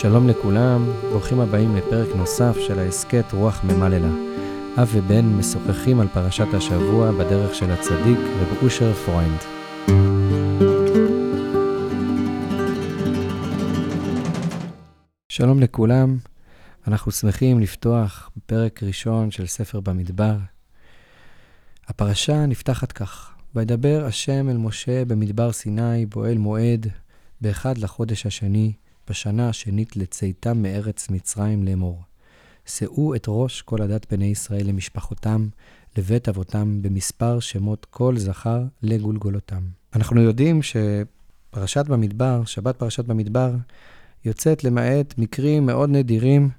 שלום לכולם, ברוכים הבאים לפרק נוסף של ההסכת רוח ממללא. אב ובן משוחחים על פרשת השבוע בדרך של הצדיק רב אושר פרוינד. שלום לכולם, אנחנו שמחים לפתוח בפרק ראשון של ספר במדבר. הפרשה נפתחת כך: וידבר השם אל משה במדבר סיני, באוהל מועד, באחד לחודש השני, בשנה השנית לצאתם מארץ מצרים לאמור. שאו את ראש כל עדת בני ישראל למשפחותם, לבית אבותם, במספר שמות כל זכר לגולגולותם. אנחנו יודעים שפרשת במדבר, שבת פרשת במדבר, יוצאת למעט מקרים מאוד נדירים,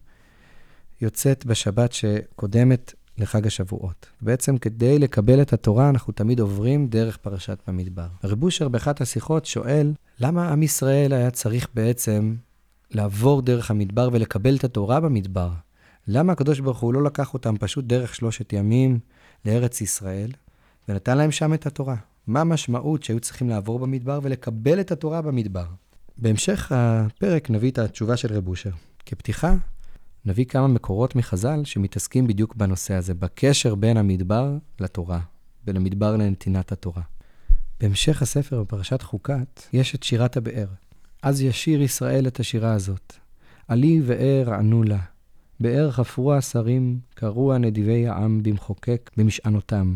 יוצאת בשבת שקודמת לחג השבועות. בעצם כדי לקבל את התורה, אנחנו תמיד עוברים דרך פרשת במדבר. רב אושר באחת השיחות שואל, למה עם ישראל היה צריך בעצם לעבור דרך המדבר ולקבל את התורה במדבר? למה הקדוש ברוך הוא לא לקח אותם פשוט דרך שלושת ימים לארץ ישראל, ונתן להם שם את התורה? מה המשמעות שהיו צריכים לעבור במדבר ולקבל את התורה במדבר? בהמשך הפרק נביא את התשובה של רב אושר. כפתיחה, נביא כמה מקורות מחז"ל שמתעסקים בדיוק בנושא הזה, בקשר בין המדבר לתורה, בין המדבר לנתינת התורה. בהמשך הספר, בפרשת חוקת, יש את שירת הבאר. אז ישיר ישראל את השירה הזאת. עלי ואר ענו לה, באר חפרו השרים, קראו נדיבי העם במחוקק במשענותם,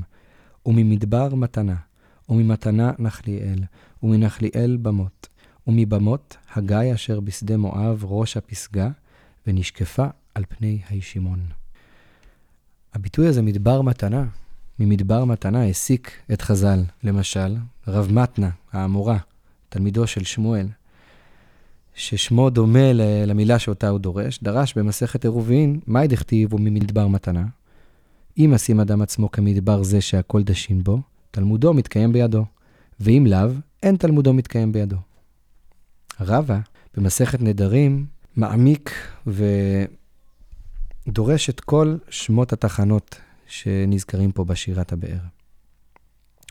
וממדבר מתנה, וממתנה נחליאל, ומנחליאל במות, ומבמות הגיא אשר בשדה מואב ראש הפסגה, ונשקפה על פני הישימון. הביטוי הזה, מדבר מתנה, ממדבר מתנה העסיק את חז"ל. למשל, רב מתנה, האמורה, תלמידו של שמואל, ששמו דומה למילה שאותה הוא דורש, דרש במסכת עירובין, מאי דכתיב וממדבר מתנה. אם ישים אדם עצמו כמדבר זה שהכל דשים בו, תלמודו מתקיים בידו, ואם לאו, אין תלמודו מתקיים בידו. רבא, במסכת נדרים, מעמיק ודורש את כל שמות התחנות שנזכרים פה בשירת הבאר.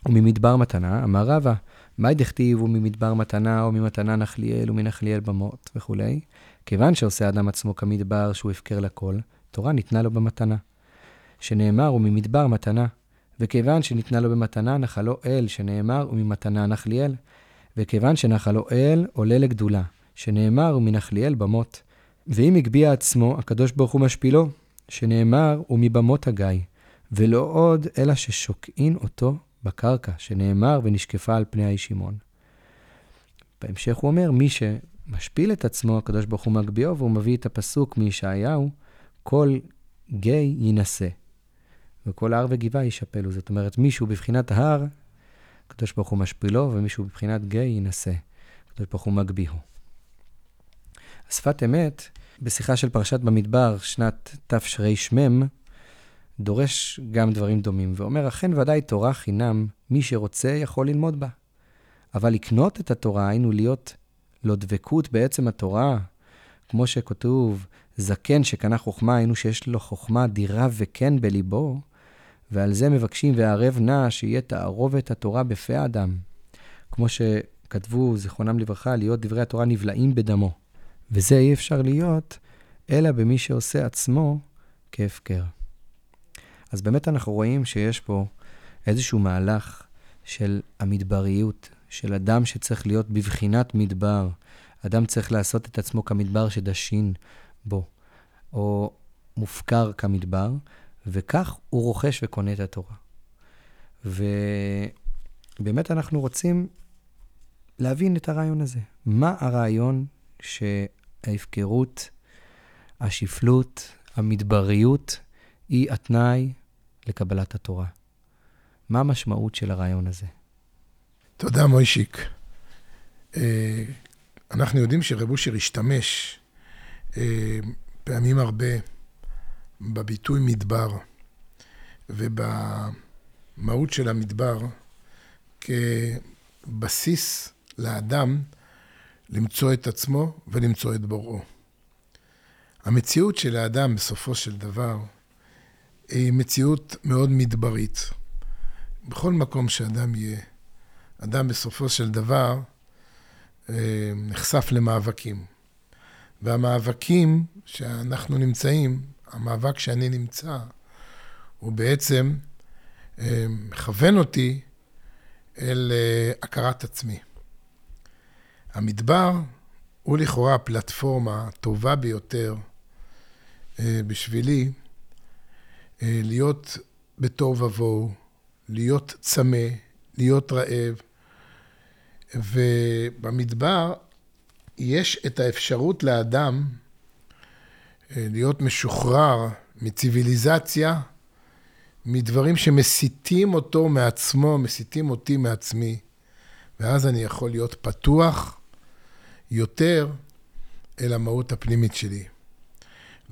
וממדבר מתנה, אמר רבא, מאי דכתיב וממדבר מתנה, או ממתנה נחליאל ומנחליאל במות וכולי. כיוון שעושה אדם עצמו כמדבר שהוא הפקר לכל, תורה ניתנה לו במתנה. שנאמר וממדבר מתנה, וכיוון שניתנה לו במתנה, נחלו אל, שנאמר וממתנה נחליאל. וכיוון שנחלו אל, עולה לגדולה, שנאמר ומנחליאל במות. ואם הגביה עצמו, הקדוש ברוך הוא משפילו, שנאמר ומבמות הגיא, ולא עוד, אלא ששוקעין אותו בקרקע, שנאמר ונשקפה על פני הישימון. בהמשך הוא אומר, מי שמשפיל את עצמו, הקדוש ברוך הוא מגביהו, והוא מביא את הפסוק מישעיהו, כל גיא יינשא, וכל הר וגבעה ישפלו. זאת אומרת, מישהו בבחינת הר, הקדוש ברוך הוא משפילו, ומישהו בבחינת גיא יינשא. הקדוש ברוך הוא מגביהו. השפת אמת, בשיחה של פרשת במדבר, שנת תשרמ, דורש גם דברים דומים, ואומר, אכן ודאי תורה חינם, מי שרוצה יכול ללמוד בה. אבל לקנות את התורה, היינו להיות לו דבקות בעצם התורה, כמו שכתוב, זקן שקנה חוכמה, היינו שיש לו חוכמה דירה וכן בליבו, ועל זה מבקשים, וערב נא, שיהיה תערובת התורה בפה האדם. כמו שכתבו, זיכרונם לברכה, להיות דברי התורה נבלעים בדמו. וזה אי אפשר להיות, אלא במי שעושה עצמו כהפקר. אז באמת אנחנו רואים שיש פה איזשהו מהלך של המדבריות, של אדם שצריך להיות בבחינת מדבר. אדם צריך לעשות את עצמו כמדבר שדשין בו, או מופקר כמדבר, וכך הוא רוכש וקונה את התורה. ובאמת אנחנו רוצים להבין את הרעיון הזה. מה הרעיון שההפקרות, השפלות, המדבריות, היא התנאי לקבלת התורה. מה המשמעות של הרעיון הזה? תודה, מוישיק. אה, אנחנו יודעים שרב אושר השתמש אה, פעמים הרבה בביטוי מדבר ובמהות של המדבר כבסיס לאדם למצוא את עצמו ולמצוא את בוראו. המציאות של האדם בסופו של דבר היא מציאות מאוד מדברית. בכל מקום שאדם יהיה, אדם בסופו של דבר אה, נחשף למאבקים. והמאבקים שאנחנו נמצאים, המאבק שאני נמצא, הוא בעצם אה, מכוון אותי אל אה, הכרת עצמי. המדבר הוא לכאורה הפלטפורמה הטובה ביותר אה, בשבילי להיות בתוהו ובוהו, להיות צמא, להיות רעב. ובמדבר יש את האפשרות לאדם להיות משוחרר מציוויליזציה מדברים שמסיתים אותו מעצמו, מסיתים אותי מעצמי, ואז אני יכול להיות פתוח יותר אל המהות הפנימית שלי.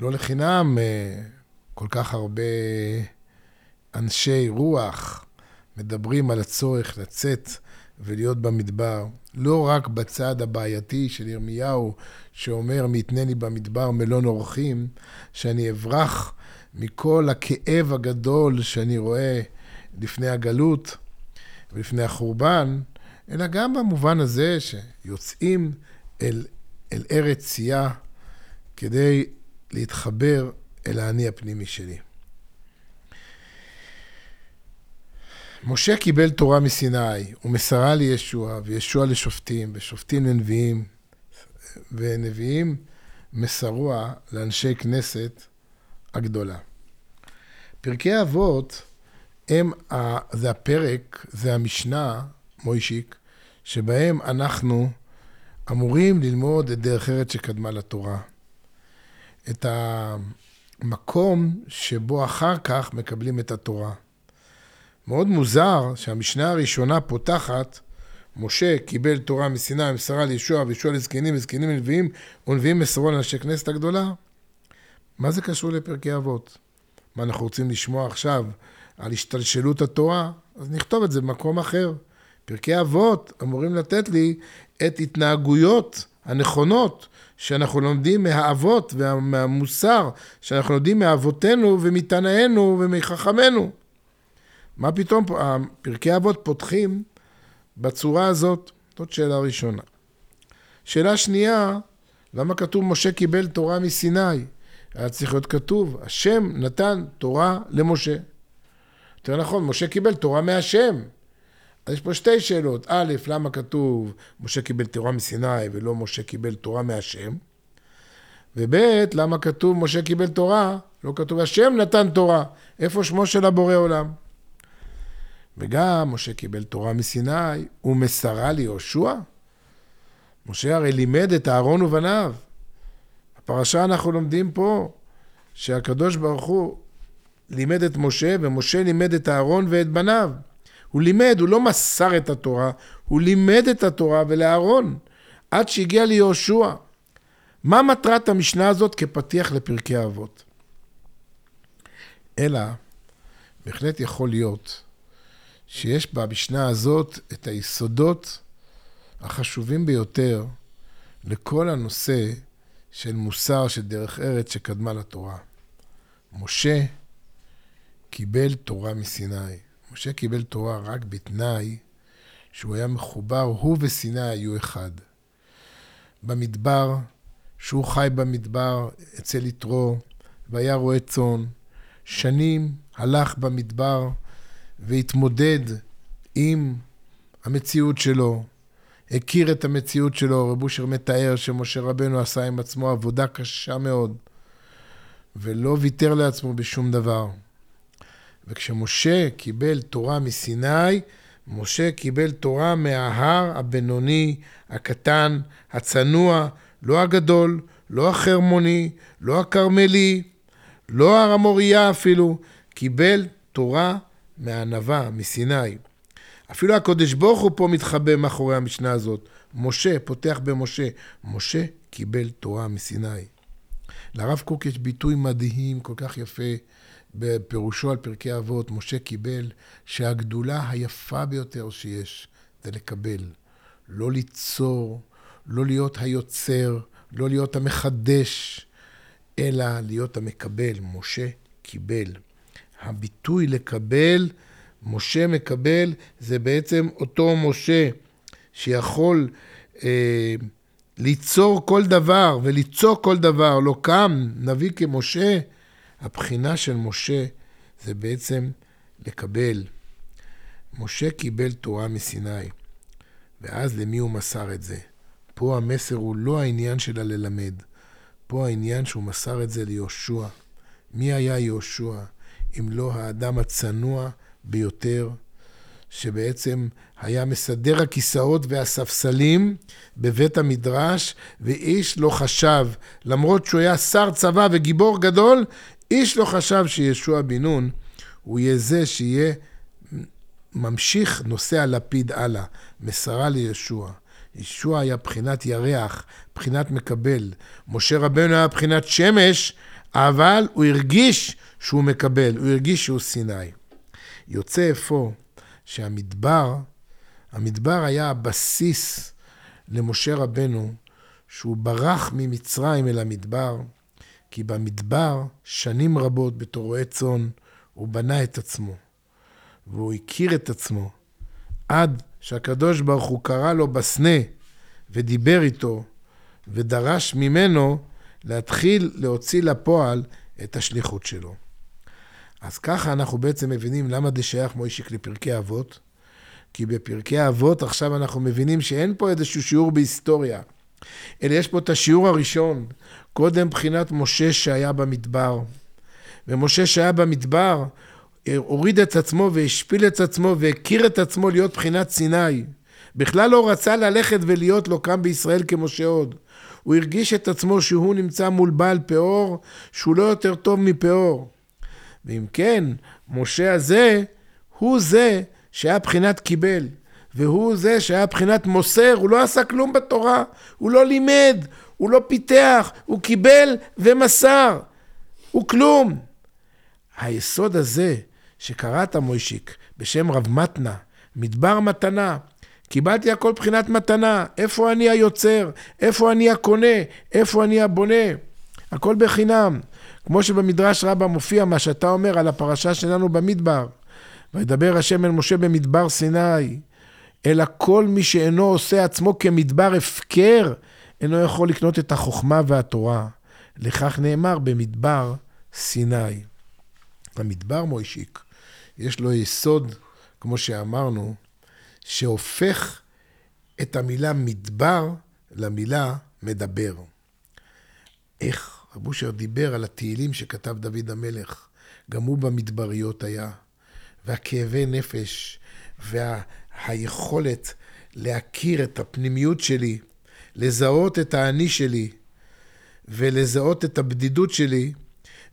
לא לחינם אה, כל כך הרבה אנשי רוח מדברים על הצורך לצאת ולהיות במדבר, לא רק בצד הבעייתי של ירמיהו, שאומר, מתנני במדבר מלון אורחים, שאני אברח מכל הכאב הגדול שאני רואה לפני הגלות ולפני החורבן, אלא גם במובן הזה שיוצאים אל, אל ארץ צייה כדי להתחבר אל האני הפנימי שלי. משה קיבל תורה מסיני, ומסרה לישוע, וישוע לשופטים, ושופטים לנביאים, ונביאים מסרוה לאנשי כנסת הגדולה. פרקי אבות הם, זה הפרק, זה המשנה, מוישיק, שבהם אנחנו אמורים ללמוד את דרך ארץ שקדמה לתורה. את המקום שבו אחר כך מקבלים את התורה. מאוד מוזר שהמשנה הראשונה פותחת, משה קיבל תורה מסיני, מסרה לישוע, וישוע לזקנים, וזקנים לנביאים, ונביאים מסרו לאנשי כנסת הגדולה. מה זה קשור לפרקי אבות? מה אנחנו רוצים לשמוע עכשיו על השתלשלות התורה? אז נכתוב את זה במקום אחר. פרקי אבות אמורים לתת לי את התנהגויות הנכונות שאנחנו לומדים מהאבות ומהמוסר שאנחנו לומדים מאבותינו ומתנאינו ומחכמינו. מה פתאום פרקי אבות פותחים בצורה הזאת? זאת שאלה ראשונה. שאלה שנייה, למה כתוב משה קיבל תורה מסיני? היה צריך להיות כתוב, השם נתן תורה למשה. יותר נכון, משה קיבל תורה מהשם. אז יש פה שתי שאלות. א', למה כתוב משה קיבל תורה מסיני ולא משה קיבל תורה מהשם? וב', למה כתוב משה קיבל תורה, לא כתוב השם נתן תורה. איפה שמו של הבורא עולם? וגם משה קיבל תורה מסיני ומסרה ליהושע. משה הרי לימד את אהרון ובניו. בפרשה אנחנו לומדים פה שהקדוש ברוך הוא לימד את משה, ומשה לימד את אהרון ואת בניו. הוא לימד, הוא לא מסר את התורה, הוא לימד את התורה ולאהרון, עד שהגיע ליהושע. מה מטרת המשנה הזאת כפתיח לפרקי אבות? אלא, בהחלט יכול להיות שיש במשנה הזאת את היסודות החשובים ביותר לכל הנושא של מוסר של דרך ארץ שקדמה לתורה. משה קיבל תורה מסיני. משה קיבל תורה רק בתנאי שהוא היה מחובר, הוא וסיני היו אחד. במדבר, שהוא חי במדבר אצל יתרו, והיה רועה צאן, שנים הלך במדבר והתמודד עם המציאות שלו, הכיר את המציאות שלו, רב אושר מתאר שמשה רבנו עשה עם עצמו עבודה קשה מאוד, ולא ויתר לעצמו בשום דבר. וכשמשה קיבל תורה מסיני, משה קיבל תורה מההר הבינוני, הקטן, הצנוע, לא הגדול, לא החרמוני, לא הכרמלי, לא הר המוריה אפילו, קיבל תורה מהענווה, מסיני. אפילו הקודש ברוך הוא פה מתחבא מאחורי המשנה הזאת. משה, פותח במשה. משה קיבל תורה מסיני. לרב קוק יש ביטוי מדהים, כל כך יפה, בפירושו על פרקי אבות. משה קיבל שהגדולה היפה ביותר שיש זה לקבל. לא ליצור, לא להיות היוצר, לא להיות המחדש, אלא להיות המקבל. משה קיבל. הביטוי לקבל משה מקבל, זה בעצם אותו משה שיכול אה, ליצור כל דבר וליצור כל דבר, לא קם נביא כמשה, הבחינה של משה זה בעצם לקבל. משה קיבל תורה מסיני, ואז למי הוא מסר את זה? פה המסר הוא לא העניין של הללמד, פה העניין שהוא מסר את זה ליהושע. מי היה יהושע אם לא האדם הצנוע ביותר, שבעצם היה מסדר הכיסאות והספסלים בבית המדרש, ואיש לא חשב, למרות שהוא היה שר צבא וגיבור גדול, איש לא חשב שישוע בן נון הוא יהיה זה שיהיה ממשיך נושא הלפיד הלאה, מסרה לישוע. ישוע היה בחינת ירח, בחינת מקבל. משה רבנו היה בחינת שמש, אבל הוא הרגיש שהוא מקבל, הוא הרגיש שהוא סיני. יוצא אפוא שהמדבר, המדבר היה הבסיס למשה רבנו, שהוא ברח ממצרים אל המדבר, כי במדבר, שנים רבות בתור רועה צאן, הוא בנה את עצמו, והוא הכיר את עצמו, עד שהקדוש ברוך הוא קרא לו בסנה ודיבר איתו, ודרש ממנו להתחיל להוציא לפועל את השליחות שלו. אז ככה אנחנו בעצם מבינים למה זה שייך מוישיק לפרקי אבות, כי בפרקי אבות עכשיו אנחנו מבינים שאין פה איזשהו שיעור בהיסטוריה, אלא יש פה את השיעור הראשון, קודם בחינת משה שהיה במדבר. ומשה שהיה במדבר, הוריד את עצמו והשפיל את עצמו והכיר את עצמו להיות בחינת סיני. בכלל לא רצה ללכת ולהיות לו קם בישראל כמשה עוד. הוא הרגיש את עצמו שהוא נמצא מול בעל פאור, שהוא לא יותר טוב מפאור. ואם כן, משה הזה, הוא זה שהיה בחינת קיבל. והוא זה שהיה בחינת מוסר, הוא לא עשה כלום בתורה, הוא לא לימד, הוא לא פיתח, הוא קיבל ומסר. הוא כלום. היסוד הזה שקראת מוישיק בשם רב מתנה, מדבר מתנה, קיבלתי הכל בחינת מתנה, איפה אני היוצר, איפה אני הקונה, איפה אני הבונה, הכל בחינם. כמו שבמדרש רבה מופיע מה שאתה אומר על הפרשה שלנו במדבר. וידבר השם אל משה במדבר סיני, אלא כל מי שאינו עושה עצמו כמדבר הפקר, אינו יכול לקנות את החוכמה והתורה. לכך נאמר במדבר סיני. המדבר מוישיק, יש לו יסוד, כמו שאמרנו, שהופך את המילה מדבר למילה מדבר. איך? רב אושר דיבר על התהילים שכתב דוד המלך, גם הוא במדבריות היה, והכאבי נפש, והיכולת להכיר את הפנימיות שלי, לזהות את האני שלי, ולזהות את הבדידות שלי,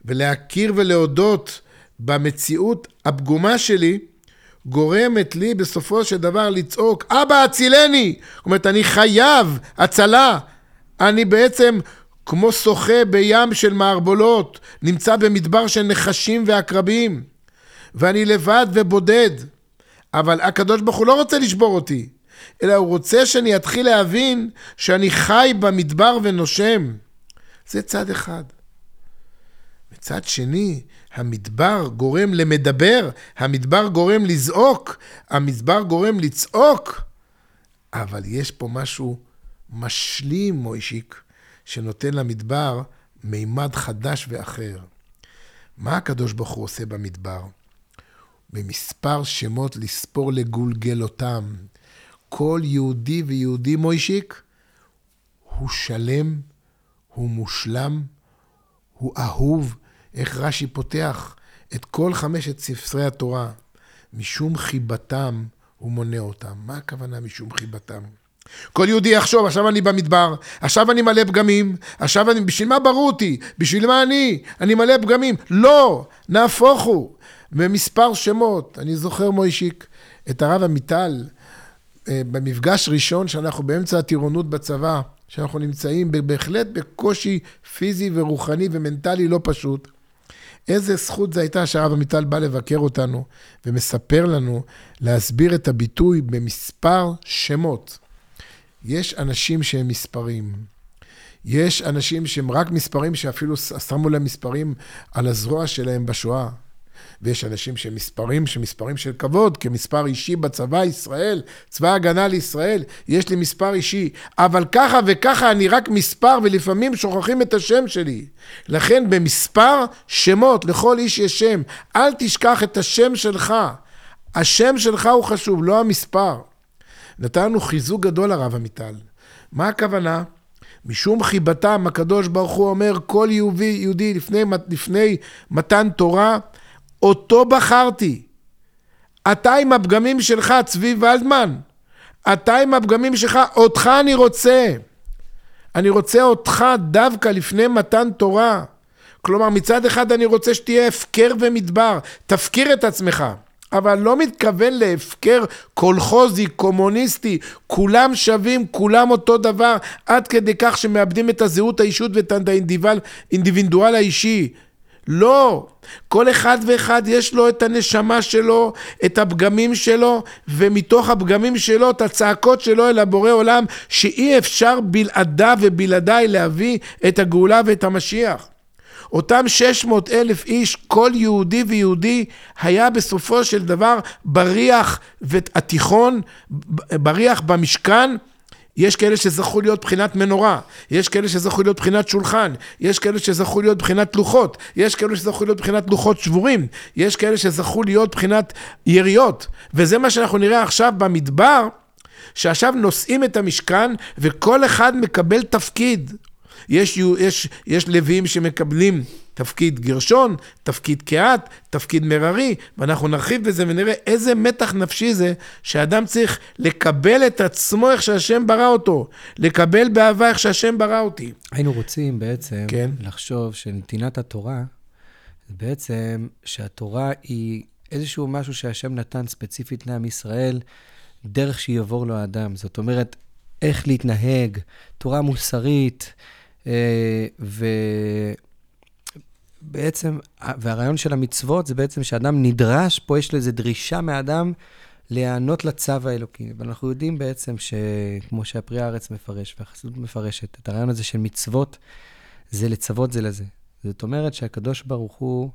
ולהכיר ולהודות במציאות הפגומה שלי, גורמת לי בסופו של דבר לצעוק, אבא, הצילני! זאת אומרת, אני חייב הצלה. אני בעצם כמו שוחה בים של מערבולות, נמצא במדבר של נחשים ועקרבים, ואני לבד ובודד. אבל הקדוש ברוך הוא לא רוצה לשבור אותי, אלא הוא רוצה שאני אתחיל להבין שאני חי במדבר ונושם. זה צד אחד. מצד שני, המדבר גורם למדבר, המדבר גורם לזעוק, המדבר גורם לצעוק, אבל יש פה משהו משלים, מוישיק, שנותן למדבר מימד חדש ואחר. מה הקדוש ברוך הוא עושה במדבר? במספר שמות לספור לגולגלותם. כל יהודי ויהודי מוישיק הוא שלם, הוא מושלם, הוא אהוב, איך רש"י פותח את כל חמשת ספרי התורה. משום חיבתם הוא מונה אותם. מה הכוונה משום חיבתם? כל יהודי יחשוב, עכשיו אני במדבר, עכשיו אני מלא פגמים, עכשיו אני, בשביל מה ברו אותי? בשביל מה אני? אני מלא פגמים. לא, נהפוך הוא. במספר שמות, אני זוכר מוישיק, את הרב עמיטל, אה, במפגש ראשון שאנחנו באמצע הטירונות בצבא, שאנחנו נמצאים בהחלט בקושי פיזי ורוחני ומנטלי לא פשוט. איזה זכות זו הייתה שהרב עמיטל בא לבקר אותנו ומספר לנו להסביר את הביטוי במספר שמות. יש אנשים שהם מספרים. יש אנשים שהם רק מספרים שאפילו שמו להם מספרים על הזרוע שלהם בשואה. ויש אנשים שמספרים, שמספרים של כבוד, כמספר אישי בצבא ישראל, צבא ההגנה לישראל, יש לי מספר אישי, אבל ככה וככה אני רק מספר ולפעמים שוכחים את השם שלי. לכן במספר שמות, לכל איש יש שם, אל תשכח את השם שלך. השם שלך הוא חשוב, לא המספר. נתן לנו חיזוק גדול הרב עמיטל. מה הכוונה? משום חיבתם, הקדוש ברוך הוא אומר, כל יהודי, יהודי לפני, לפני מתן תורה, אותו בחרתי. אתה עם הפגמים שלך, צבי ולדמן. אתה עם הפגמים שלך, אותך אני רוצה. אני רוצה אותך דווקא לפני מתן תורה. כלומר, מצד אחד אני רוצה שתהיה הפקר ומדבר, תפקיר את עצמך. אבל לא מתכוון להפקר קולחוזי, קומוניסטי, כולם שווים, כולם אותו דבר, עד כדי כך שמאבדים את הזהות האישות ואת האינדיבידואל האישי. לא, כל אחד ואחד יש לו את הנשמה שלו, את הפגמים שלו, ומתוך הפגמים שלו, את הצעקות שלו אל הבורא עולם, שאי אפשר בלעדיו ובלעדיי להביא את הגאולה ואת המשיח. אותם 600 אלף איש, כל יהודי ויהודי היה בסופו של דבר בריח התיכון, בריח במשכן, יש כאלה שזכו להיות בחינת מנורה, יש כאלה שזכו להיות בחינת שולחן, יש כאלה שזכו להיות בחינת לוחות, יש כאלה שזכו להיות בחינת לוחות שבורים, יש כאלה שזכו להיות בחינת יריות, וזה מה שאנחנו נראה עכשיו במדבר, שעכשיו נושאים את המשכן וכל אחד מקבל תפקיד. יש, יש, יש לוויים שמקבלים תפקיד גרשון, תפקיד קהת, תפקיד מררי, ואנחנו נרחיב בזה ונראה איזה מתח נפשי זה שאדם צריך לקבל את עצמו איך שהשם ברא אותו, לקבל באהבה איך שהשם ברא אותי. היינו רוצים בעצם כן. לחשוב שנתינת התורה, בעצם שהתורה היא איזשהו משהו שהשם נתן ספציפית לעם ישראל, דרך שיעבור לו האדם. זאת אומרת, איך להתנהג, תורה מוסרית, ובעצם, והרעיון של המצוות זה בעצם שאדם נדרש, פה יש איזו דרישה מאדם להיענות לצו האלוקי. ואנחנו יודעים בעצם שכמו שהפרי הארץ מפרש והחסידות מפרשת, את הרעיון הזה של מצוות, זה לצוות זה לזה. זאת אומרת שהקדוש ברוך הוא,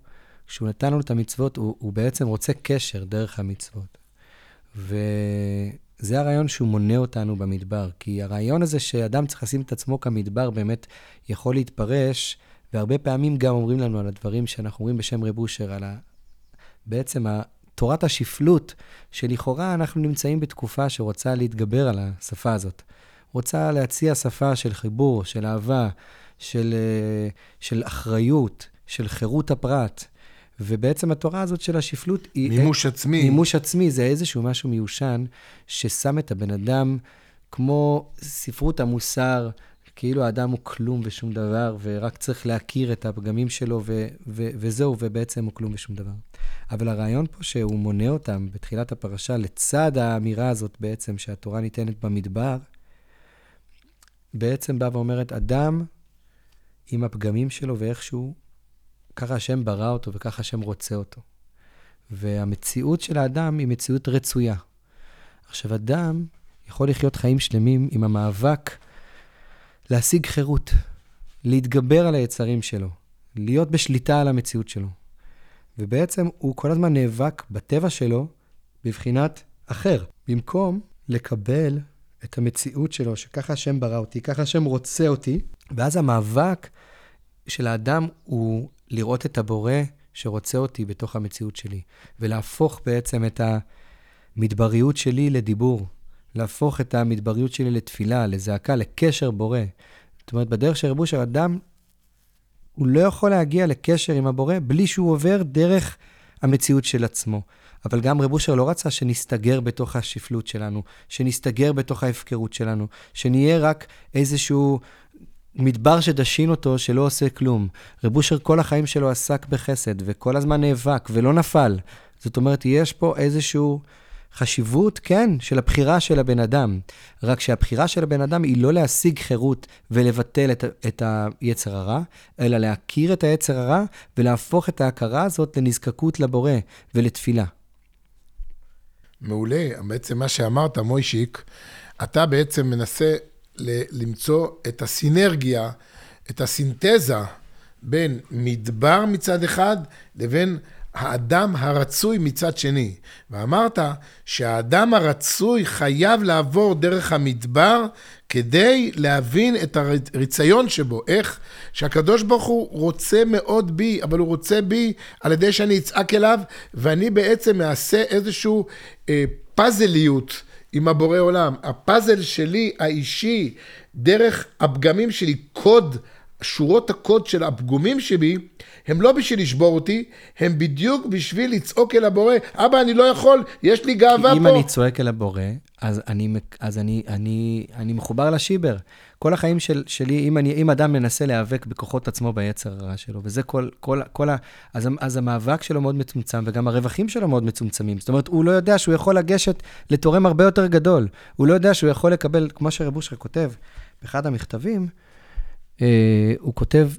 כשהוא נתן לנו את המצוות, הוא, הוא בעצם רוצה קשר דרך המצוות. ו... זה הרעיון שהוא מונה אותנו במדבר. כי הרעיון הזה שאדם צריך לשים את עצמו כמדבר באמת יכול להתפרש, והרבה פעמים גם אומרים לנו על הדברים שאנחנו אומרים בשם רב אושר, על ה... בעצם תורת השפלות, שלכאורה אנחנו נמצאים בתקופה שרוצה להתגבר על השפה הזאת. רוצה להציע שפה של חיבור, של אהבה, של, אה, של אחריות, של חירות הפרט. ובעצם התורה הזאת של השפלות היא... מימוש עצמי. מימוש עצמי זה איזשהו משהו מיושן, ששם את הבן אדם כמו ספרות המוסר, כאילו האדם הוא כלום ושום דבר, ורק צריך להכיר את הפגמים שלו, ו- ו- וזהו, ובעצם הוא כלום ושום דבר. אבל הרעיון פה שהוא מונה אותם בתחילת הפרשה, לצד האמירה הזאת בעצם, שהתורה ניתנת במדבר, בעצם באה ואומרת, אדם עם הפגמים שלו ואיכשהו ככה השם ברא אותו וככה השם רוצה אותו. והמציאות של האדם היא מציאות רצויה. עכשיו, אדם יכול לחיות חיים שלמים עם המאבק להשיג חירות, להתגבר על היצרים שלו, להיות בשליטה על המציאות שלו. ובעצם הוא כל הזמן נאבק בטבע שלו בבחינת אחר, במקום לקבל את המציאות שלו, שככה השם ברא אותי, ככה השם רוצה אותי, ואז המאבק של האדם הוא לראות את הבורא שרוצה אותי בתוך המציאות שלי, ולהפוך בעצם את המדבריות שלי לדיבור, להפוך את המדבריות שלי לתפילה, לזעקה, לקשר בורא. זאת אומרת, בדרך של רבו של אדם, הוא לא יכול להגיע לקשר עם הבורא בלי שהוא עובר דרך המציאות של עצמו. אבל גם רב אושר לא רצה שנסתגר בתוך השפלות שלנו, שנסתגר בתוך ההפקרות שלנו, שנהיה רק איזשהו מדבר שדשין אותו שלא עושה כלום. רב אושר כל החיים שלו עסק בחסד, וכל הזמן נאבק, ולא נפל. זאת אומרת, יש פה איזושהי חשיבות, כן, של הבחירה של הבן אדם. רק שהבחירה של הבן אדם היא לא להשיג חירות ולבטל את, את היצר הרע, אלא להכיר את היצר הרע ולהפוך את ההכרה הזאת לנזקקות לבורא ולתפילה. מעולה. בעצם מה שאמרת, מוישיק, אתה בעצם מנסה למצוא את הסינרגיה, את הסינתזה בין מדבר מצד אחד לבין האדם הרצוי מצד שני. ואמרת שהאדם הרצוי חייב לעבור דרך המדבר כדי להבין את הריציון שבו. איך? שהקדוש ברוך הוא רוצה מאוד בי, אבל הוא רוצה בי על ידי שאני אצעק אליו, ואני בעצם אעשה איזשהו אה, פאזליות. עם הבורא עולם. הפאזל שלי, האישי, דרך הפגמים שלי, קוד שורות הקוד של הפגומים שבי, הם לא בשביל לשבור אותי, הם בדיוק בשביל לצעוק אל הבורא. אבא, אני לא יכול, יש לי גאווה אם פה. אם אני צועק אל הבורא, אז אני, אז אני, אני, אני מחובר לשיבר. כל החיים של, שלי, אם, אני, אם אדם מנסה להיאבק בכוחות עצמו ביצר הרע שלו, וזה כל, כל, כל ה... אז, אז המאבק שלו מאוד מצומצם, וגם הרווחים שלו מאוד מצומצמים. זאת אומרת, הוא לא יודע שהוא יכול לגשת לתורם הרבה יותר גדול. הוא לא יודע שהוא יכול לקבל, כמו שרב אושר כותב באחד המכתבים, אה, הוא כותב,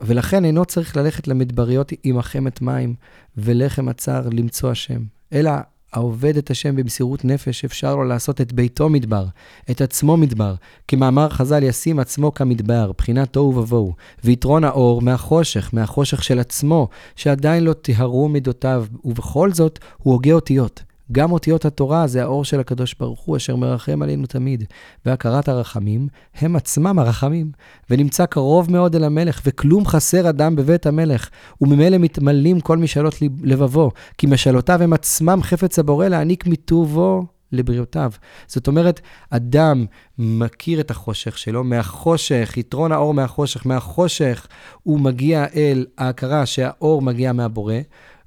ולכן אינו צריך ללכת למדבריות עם החמת מים ולחם הצר למצוא השם, אלא העובד את השם במסירות נפש, אפשר לו לעשות את ביתו מדבר, את עצמו מדבר. כמאמר חז"ל, ישים עצמו כמדבר, בחינת תוהו ובוהו, ויתרון האור מהחושך, מהחושך של עצמו, שעדיין לא טיהרו מידותיו, ובכל זאת הוא הוגה אותיות. גם אותיות התורה זה האור של הקדוש ברוך הוא, אשר מרחם עלינו תמיד. והכרת הרחמים, הם עצמם הרחמים. ונמצא קרוב מאוד אל המלך, וכלום חסר אדם בבית המלך. וממילא מתמלאים כל משאלות לבבו, כי משאלותיו הם עצמם חפץ הבורא להעניק מטובו לבריאותיו. זאת אומרת, אדם מכיר את החושך שלו, מהחושך, יתרון האור מהחושך, מהחושך הוא מגיע אל ההכרה שהאור מגיע מהבורא,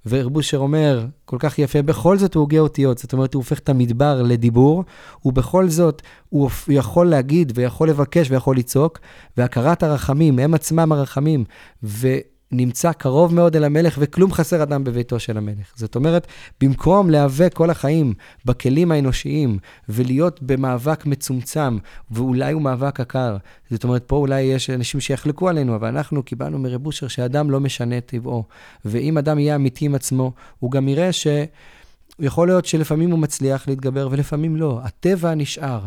ורבושר אומר, כל כך יפה, בכל זאת הוא הוגה אותיות, זאת אומרת, הוא הופך את המדבר לדיבור, ובכל זאת הוא יכול להגיד ויכול לבקש ויכול לצעוק, והכרת הרחמים, הם עצמם הרחמים, ו... נמצא קרוב מאוד אל המלך, וכלום חסר אדם בביתו של המלך. זאת אומרת, במקום להיאבק כל החיים בכלים האנושיים, ולהיות במאבק מצומצם, ואולי הוא מאבק עקר, זאת אומרת, פה אולי יש אנשים שיחלקו עלינו, אבל אנחנו קיבלנו מרב אושר שאדם לא משנה את טבעו. ואם אדם יהיה אמיתי עם עצמו, הוא גם יראה ש... יכול להיות שלפעמים הוא מצליח להתגבר ולפעמים לא. הטבע נשאר.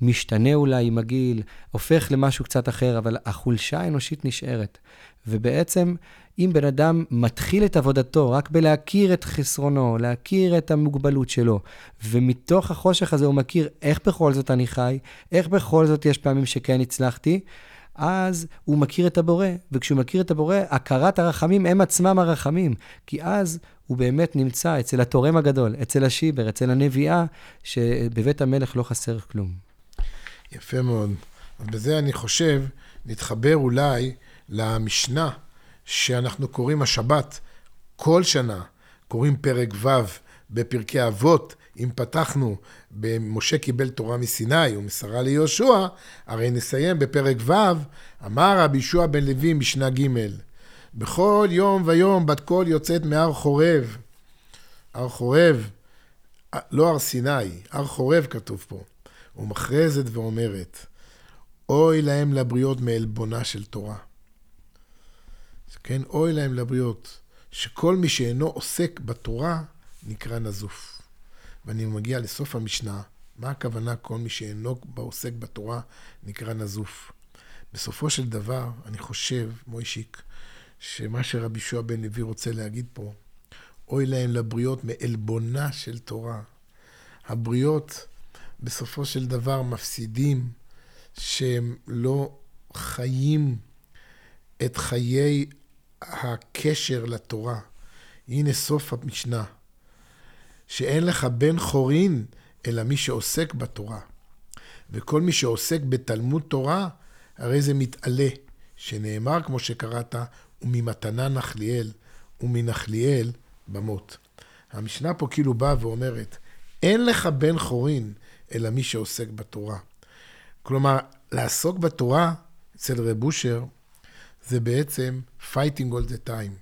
משתנה אולי עם הגיל, הופך למשהו קצת אחר, אבל החולשה האנושית נשארת. ובעצם, אם בן אדם מתחיל את עבודתו רק בלהכיר את חסרונו, להכיר את המוגבלות שלו, ומתוך החושך הזה הוא מכיר איך בכל זאת אני חי, איך בכל זאת יש פעמים שכן הצלחתי, אז הוא מכיר את הבורא, וכשהוא מכיר את הבורא, הכרת הרחמים הם עצמם הרחמים, כי אז הוא באמת נמצא אצל התורם הגדול, אצל השיבר, אצל הנביאה, שבבית המלך לא חסר כלום. יפה מאוד. אז בזה אני חושב, נתחבר אולי למשנה שאנחנו קוראים השבת כל שנה, קוראים פרק ו' בפרקי אבות, אם פתחנו במשה קיבל תורה מסיני ומסרה ליהושע, הרי נסיים בפרק ו', אמר רבי ישוע בן לוי משנה ג' בכל יום ויום בת קול יוצאת מהר חורב. הר חורב, לא הר סיני, הר חורב כתוב פה. ומכרזת ואומרת, אוי להם לבריות מעלבונה של תורה. כן, אוי להם לבריות, שכל מי שאינו עוסק בתורה נקרא נזוף. ואני מגיע לסוף המשנה, מה הכוונה כל מי שאינו עוסק בתורה נקרא נזוף? בסופו של דבר, אני חושב, מוישיק, שמה שרבי שועה בן לוי רוצה להגיד פה, אוי להם לבריות מעלבונה של תורה. הבריות בסופו של דבר מפסידים שהם לא חיים את חיי הקשר לתורה. הנה סוף המשנה, שאין לך בן חורין אלא מי שעוסק בתורה. וכל מי שעוסק בתלמוד תורה, הרי זה מתעלה, שנאמר, כמו שקראת, וממתנה נחליאל, ומנחליאל במות. המשנה פה כאילו באה ואומרת, אין לך בן חורין, אלא מי שעוסק בתורה. כלומר, לעסוק בתורה אצל רב אושר, זה בעצם fighting all the time.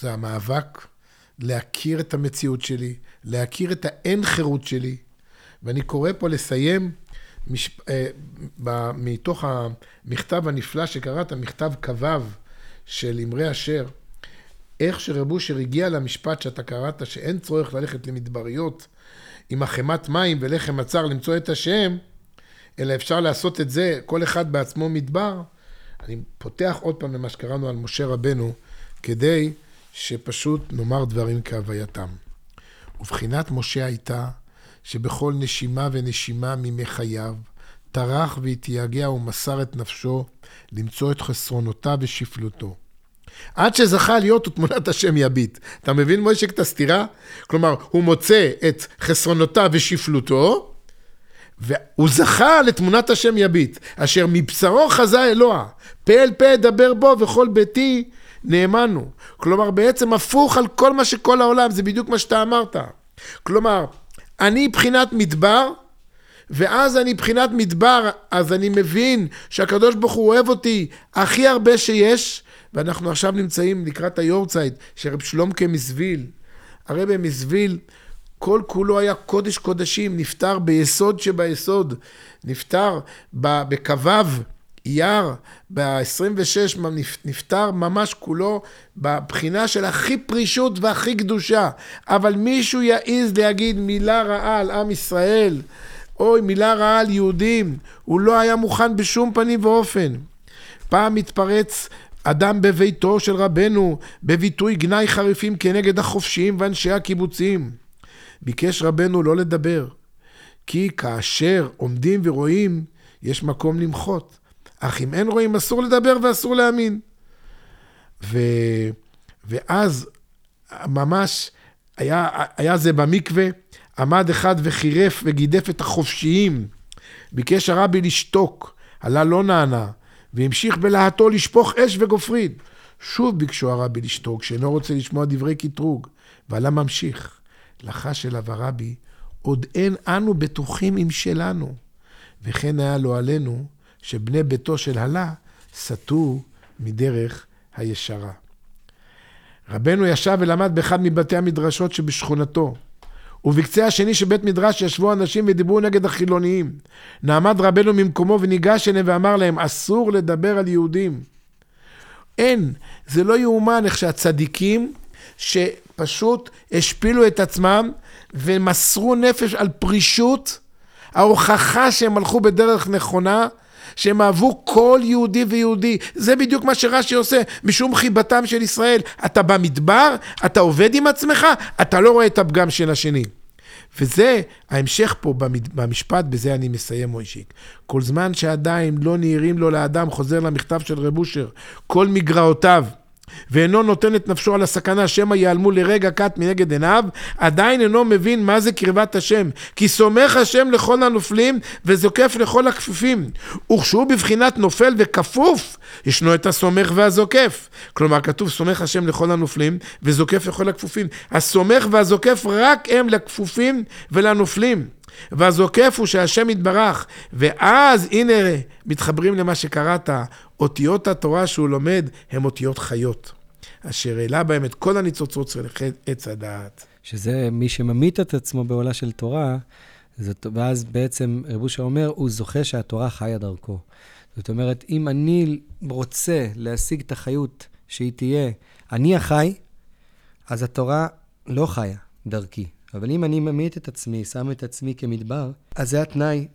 זה המאבק להכיר את המציאות שלי, להכיר את האין חירות שלי. ואני קורא פה לסיים מש... אה. מתוך המכתב הנפלא שקראת, מכתב כ"ו של אמרי אשר, איך שרב אושר הגיע למשפט שאתה קראת, שאין צורך ללכת למדבריות עם החמת מים ולחם הצר למצוא את השם, אלא אפשר לעשות את זה, כל אחד בעצמו מדבר. אני פותח עוד פעם למה שקראנו על משה רבנו, כדי שפשוט נאמר דברים כהווייתם. ובחינת משה הייתה שבכל נשימה ונשימה מימי חייו טרח והתייגע ומסר את נפשו למצוא את חסרונותיו ושפלותו. עד שזכה להיות ותמונת השם יביט. אתה מבין, מוישק, את הסתירה? כלומר, הוא מוצא את חסרונותיו ושפלותו, והוא זכה לתמונת השם יביט, אשר מבשרו חזה אלוה, פה אל פה אדבר בו וכל ביתי נאמנו. כלומר, בעצם הפוך על כל מה שכל העולם, זה בדיוק מה שאתה אמרת. כלומר, אני בחינת מדבר, ואז אני בחינת מדבר, אז אני מבין שהקדוש ברוך הוא אוהב אותי הכי הרבה שיש, ואנחנו עכשיו נמצאים לקראת היורצייט של רב שלומקה מזוויל. הרב מסוויל, כל כולו היה קודש קודשים, נפטר ביסוד שביסוד, נפטר בכ"ו אייר, ב-26 נפטר ממש כולו בבחינה של הכי פרישות והכי קדושה. אבל מישהו יעז להגיד מילה רעה על עם ישראל, אוי, מילה רעה על יהודים, הוא לא היה מוכן בשום פנים ואופן. פעם התפרץ אדם בביתו של רבנו בביטוי גנאי חריפים כנגד החופשיים ואנשי הקיבוצים. ביקש רבנו לא לדבר, כי כאשר עומדים ורואים, יש מקום למחות. אך אם אין רואים, אסור לדבר ואסור להאמין. ו... ואז ממש היה, היה זה במקווה, עמד אחד וחירף וגידף את החופשיים. ביקש הרבי לשתוק, עלה לא נענה, והמשיך בלהטו לשפוך אש וגופרית. שוב ביקשו הרבי לשתוק, שאינו רוצה לשמוע דברי קטרוג, ועלה ממשיך. לחש אליו הרבי, עוד אין אנו בטוחים עם שלנו. וכן היה לו עלינו, שבני ביתו של הלה סטו מדרך הישרה. רבנו ישב ולמד באחד מבתי המדרשות שבשכונתו. ובקצה השני של בית מדרש ישבו אנשים ודיברו נגד החילוניים. נעמד רבנו ממקומו וניגש אליהם ואמר להם, אסור לדבר על יהודים. אין, זה לא יאומן איך שהצדיקים שפשוט השפילו את עצמם ומסרו נפש על פרישות, ההוכחה שהם הלכו בדרך נכונה, שהם אהבו כל יהודי ויהודי. זה בדיוק מה שרש"י עושה, משום חיבתם של ישראל. אתה במדבר, אתה עובד עם עצמך, אתה לא רואה את הפגם של השני. וזה ההמשך פה במשפט, בזה אני מסיים מוישיק. כל זמן שעדיין לא נהירים לו לאדם, חוזר למכתב של רב אושר, כל מגרעותיו. ואינו נותן את נפשו על הסכנה שמא ייעלמו לרגע קט מנגד עיניו, עדיין אינו מבין מה זה קרבת השם. כי סומך השם לכל הנופלים וזוקף לכל הכפופים. וכשהוא בבחינת נופל וכפוף, ישנו את הסומך והזוקף. כלומר, כתוב סומך השם לכל הנופלים וזוקף לכל הכפופים. הסומך והזוקף רק הם לכפופים ולנופלים. והזוקף הוא שהשם יתברך, ואז הנה מתחברים למה שקראת, אותיות התורה שהוא לומד הן אותיות חיות, אשר העלה בהם את כל הניצוצות של עץ הדעת. שזה מי שממית את עצמו בעולה של תורה, זאת, ואז בעצם רב אושר אומר, הוא זוכה שהתורה חיה דרכו. זאת אומרת, אם אני רוצה להשיג את החיות שהיא תהיה אני החי, אז התורה לא חיה דרכי. אבל אם אני ממית את עצמי, שם את עצמי כמדבר, אז זה התנאי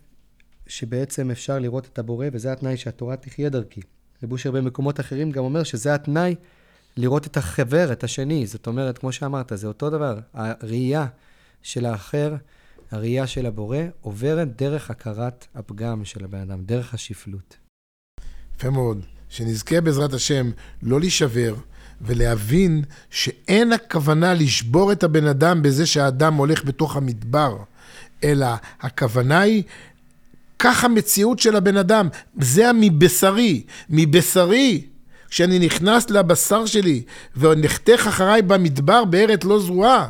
שבעצם אפשר לראות את הבורא, וזה התנאי שהתורה תחיה דרכי. רב אושר במקומות אחרים גם אומר שזה התנאי לראות את החבר, את השני. זאת אומרת, כמו שאמרת, זה אותו דבר. הראייה של האחר, הראייה של הבורא, עוברת דרך הכרת הפגם של הבן אדם, דרך השפלות. יפה מאוד. שנזכה בעזרת השם לא להישבר ולהבין שאין הכוונה לשבור את הבן אדם בזה שהאדם הולך בתוך המדבר, אלא הכוונה היא כך המציאות של הבן אדם, זה מבשרי. מבשרי, כשאני נכנס לבשר שלי ונחתך אחריי במדבר בארץ לא זרועה,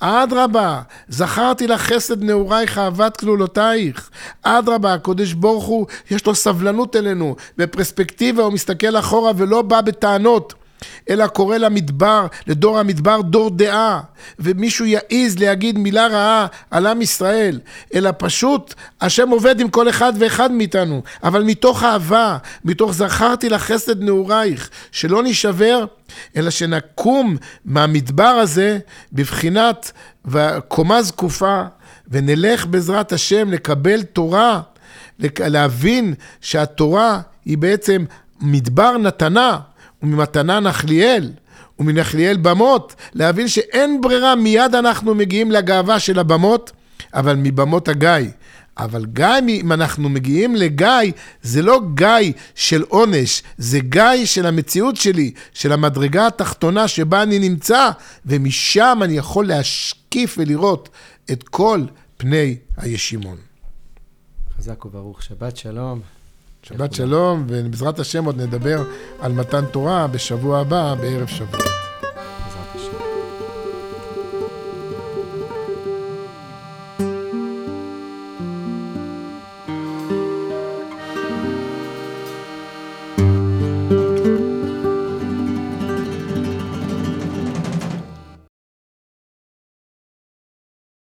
אדרבה, זכרתי לך חסד נעורייך, אהבת כלולותייך. אדרבה, הקדוש ברוך הוא, יש לו סבלנות אלינו, בפרספקטיבה הוא מסתכל אחורה ולא בא בטענות. אלא קורא למדבר, לדור המדבר, דור דעה, ומישהו יעז להגיד מילה רעה על עם ישראל, אלא פשוט השם עובד עם כל אחד ואחד מאיתנו, אבל מתוך אהבה, מתוך זכרתי לך חסד נעורייך, שלא נשבר, אלא שנקום מהמדבר הזה בבחינת קומה זקופה, ונלך בעזרת השם לקבל תורה, להבין שהתורה היא בעצם מדבר נתנה. וממתנה נחליאל, ומנחליאל במות, להבין שאין ברירה, מיד אנחנו מגיעים לגאווה של הבמות, אבל מבמות הגיא. אבל גם אם אנחנו מגיעים לגיא, זה לא גיא של עונש, זה גיא של המציאות שלי, של המדרגה התחתונה שבה אני נמצא, ומשם אני יכול להשקיף ולראות את כל פני הישימון. חזק וברוך, שבת שלום. שבת שלום, ובעזרת השם עוד נדבר על מתן תורה בשבוע הבא, בערב שבוע.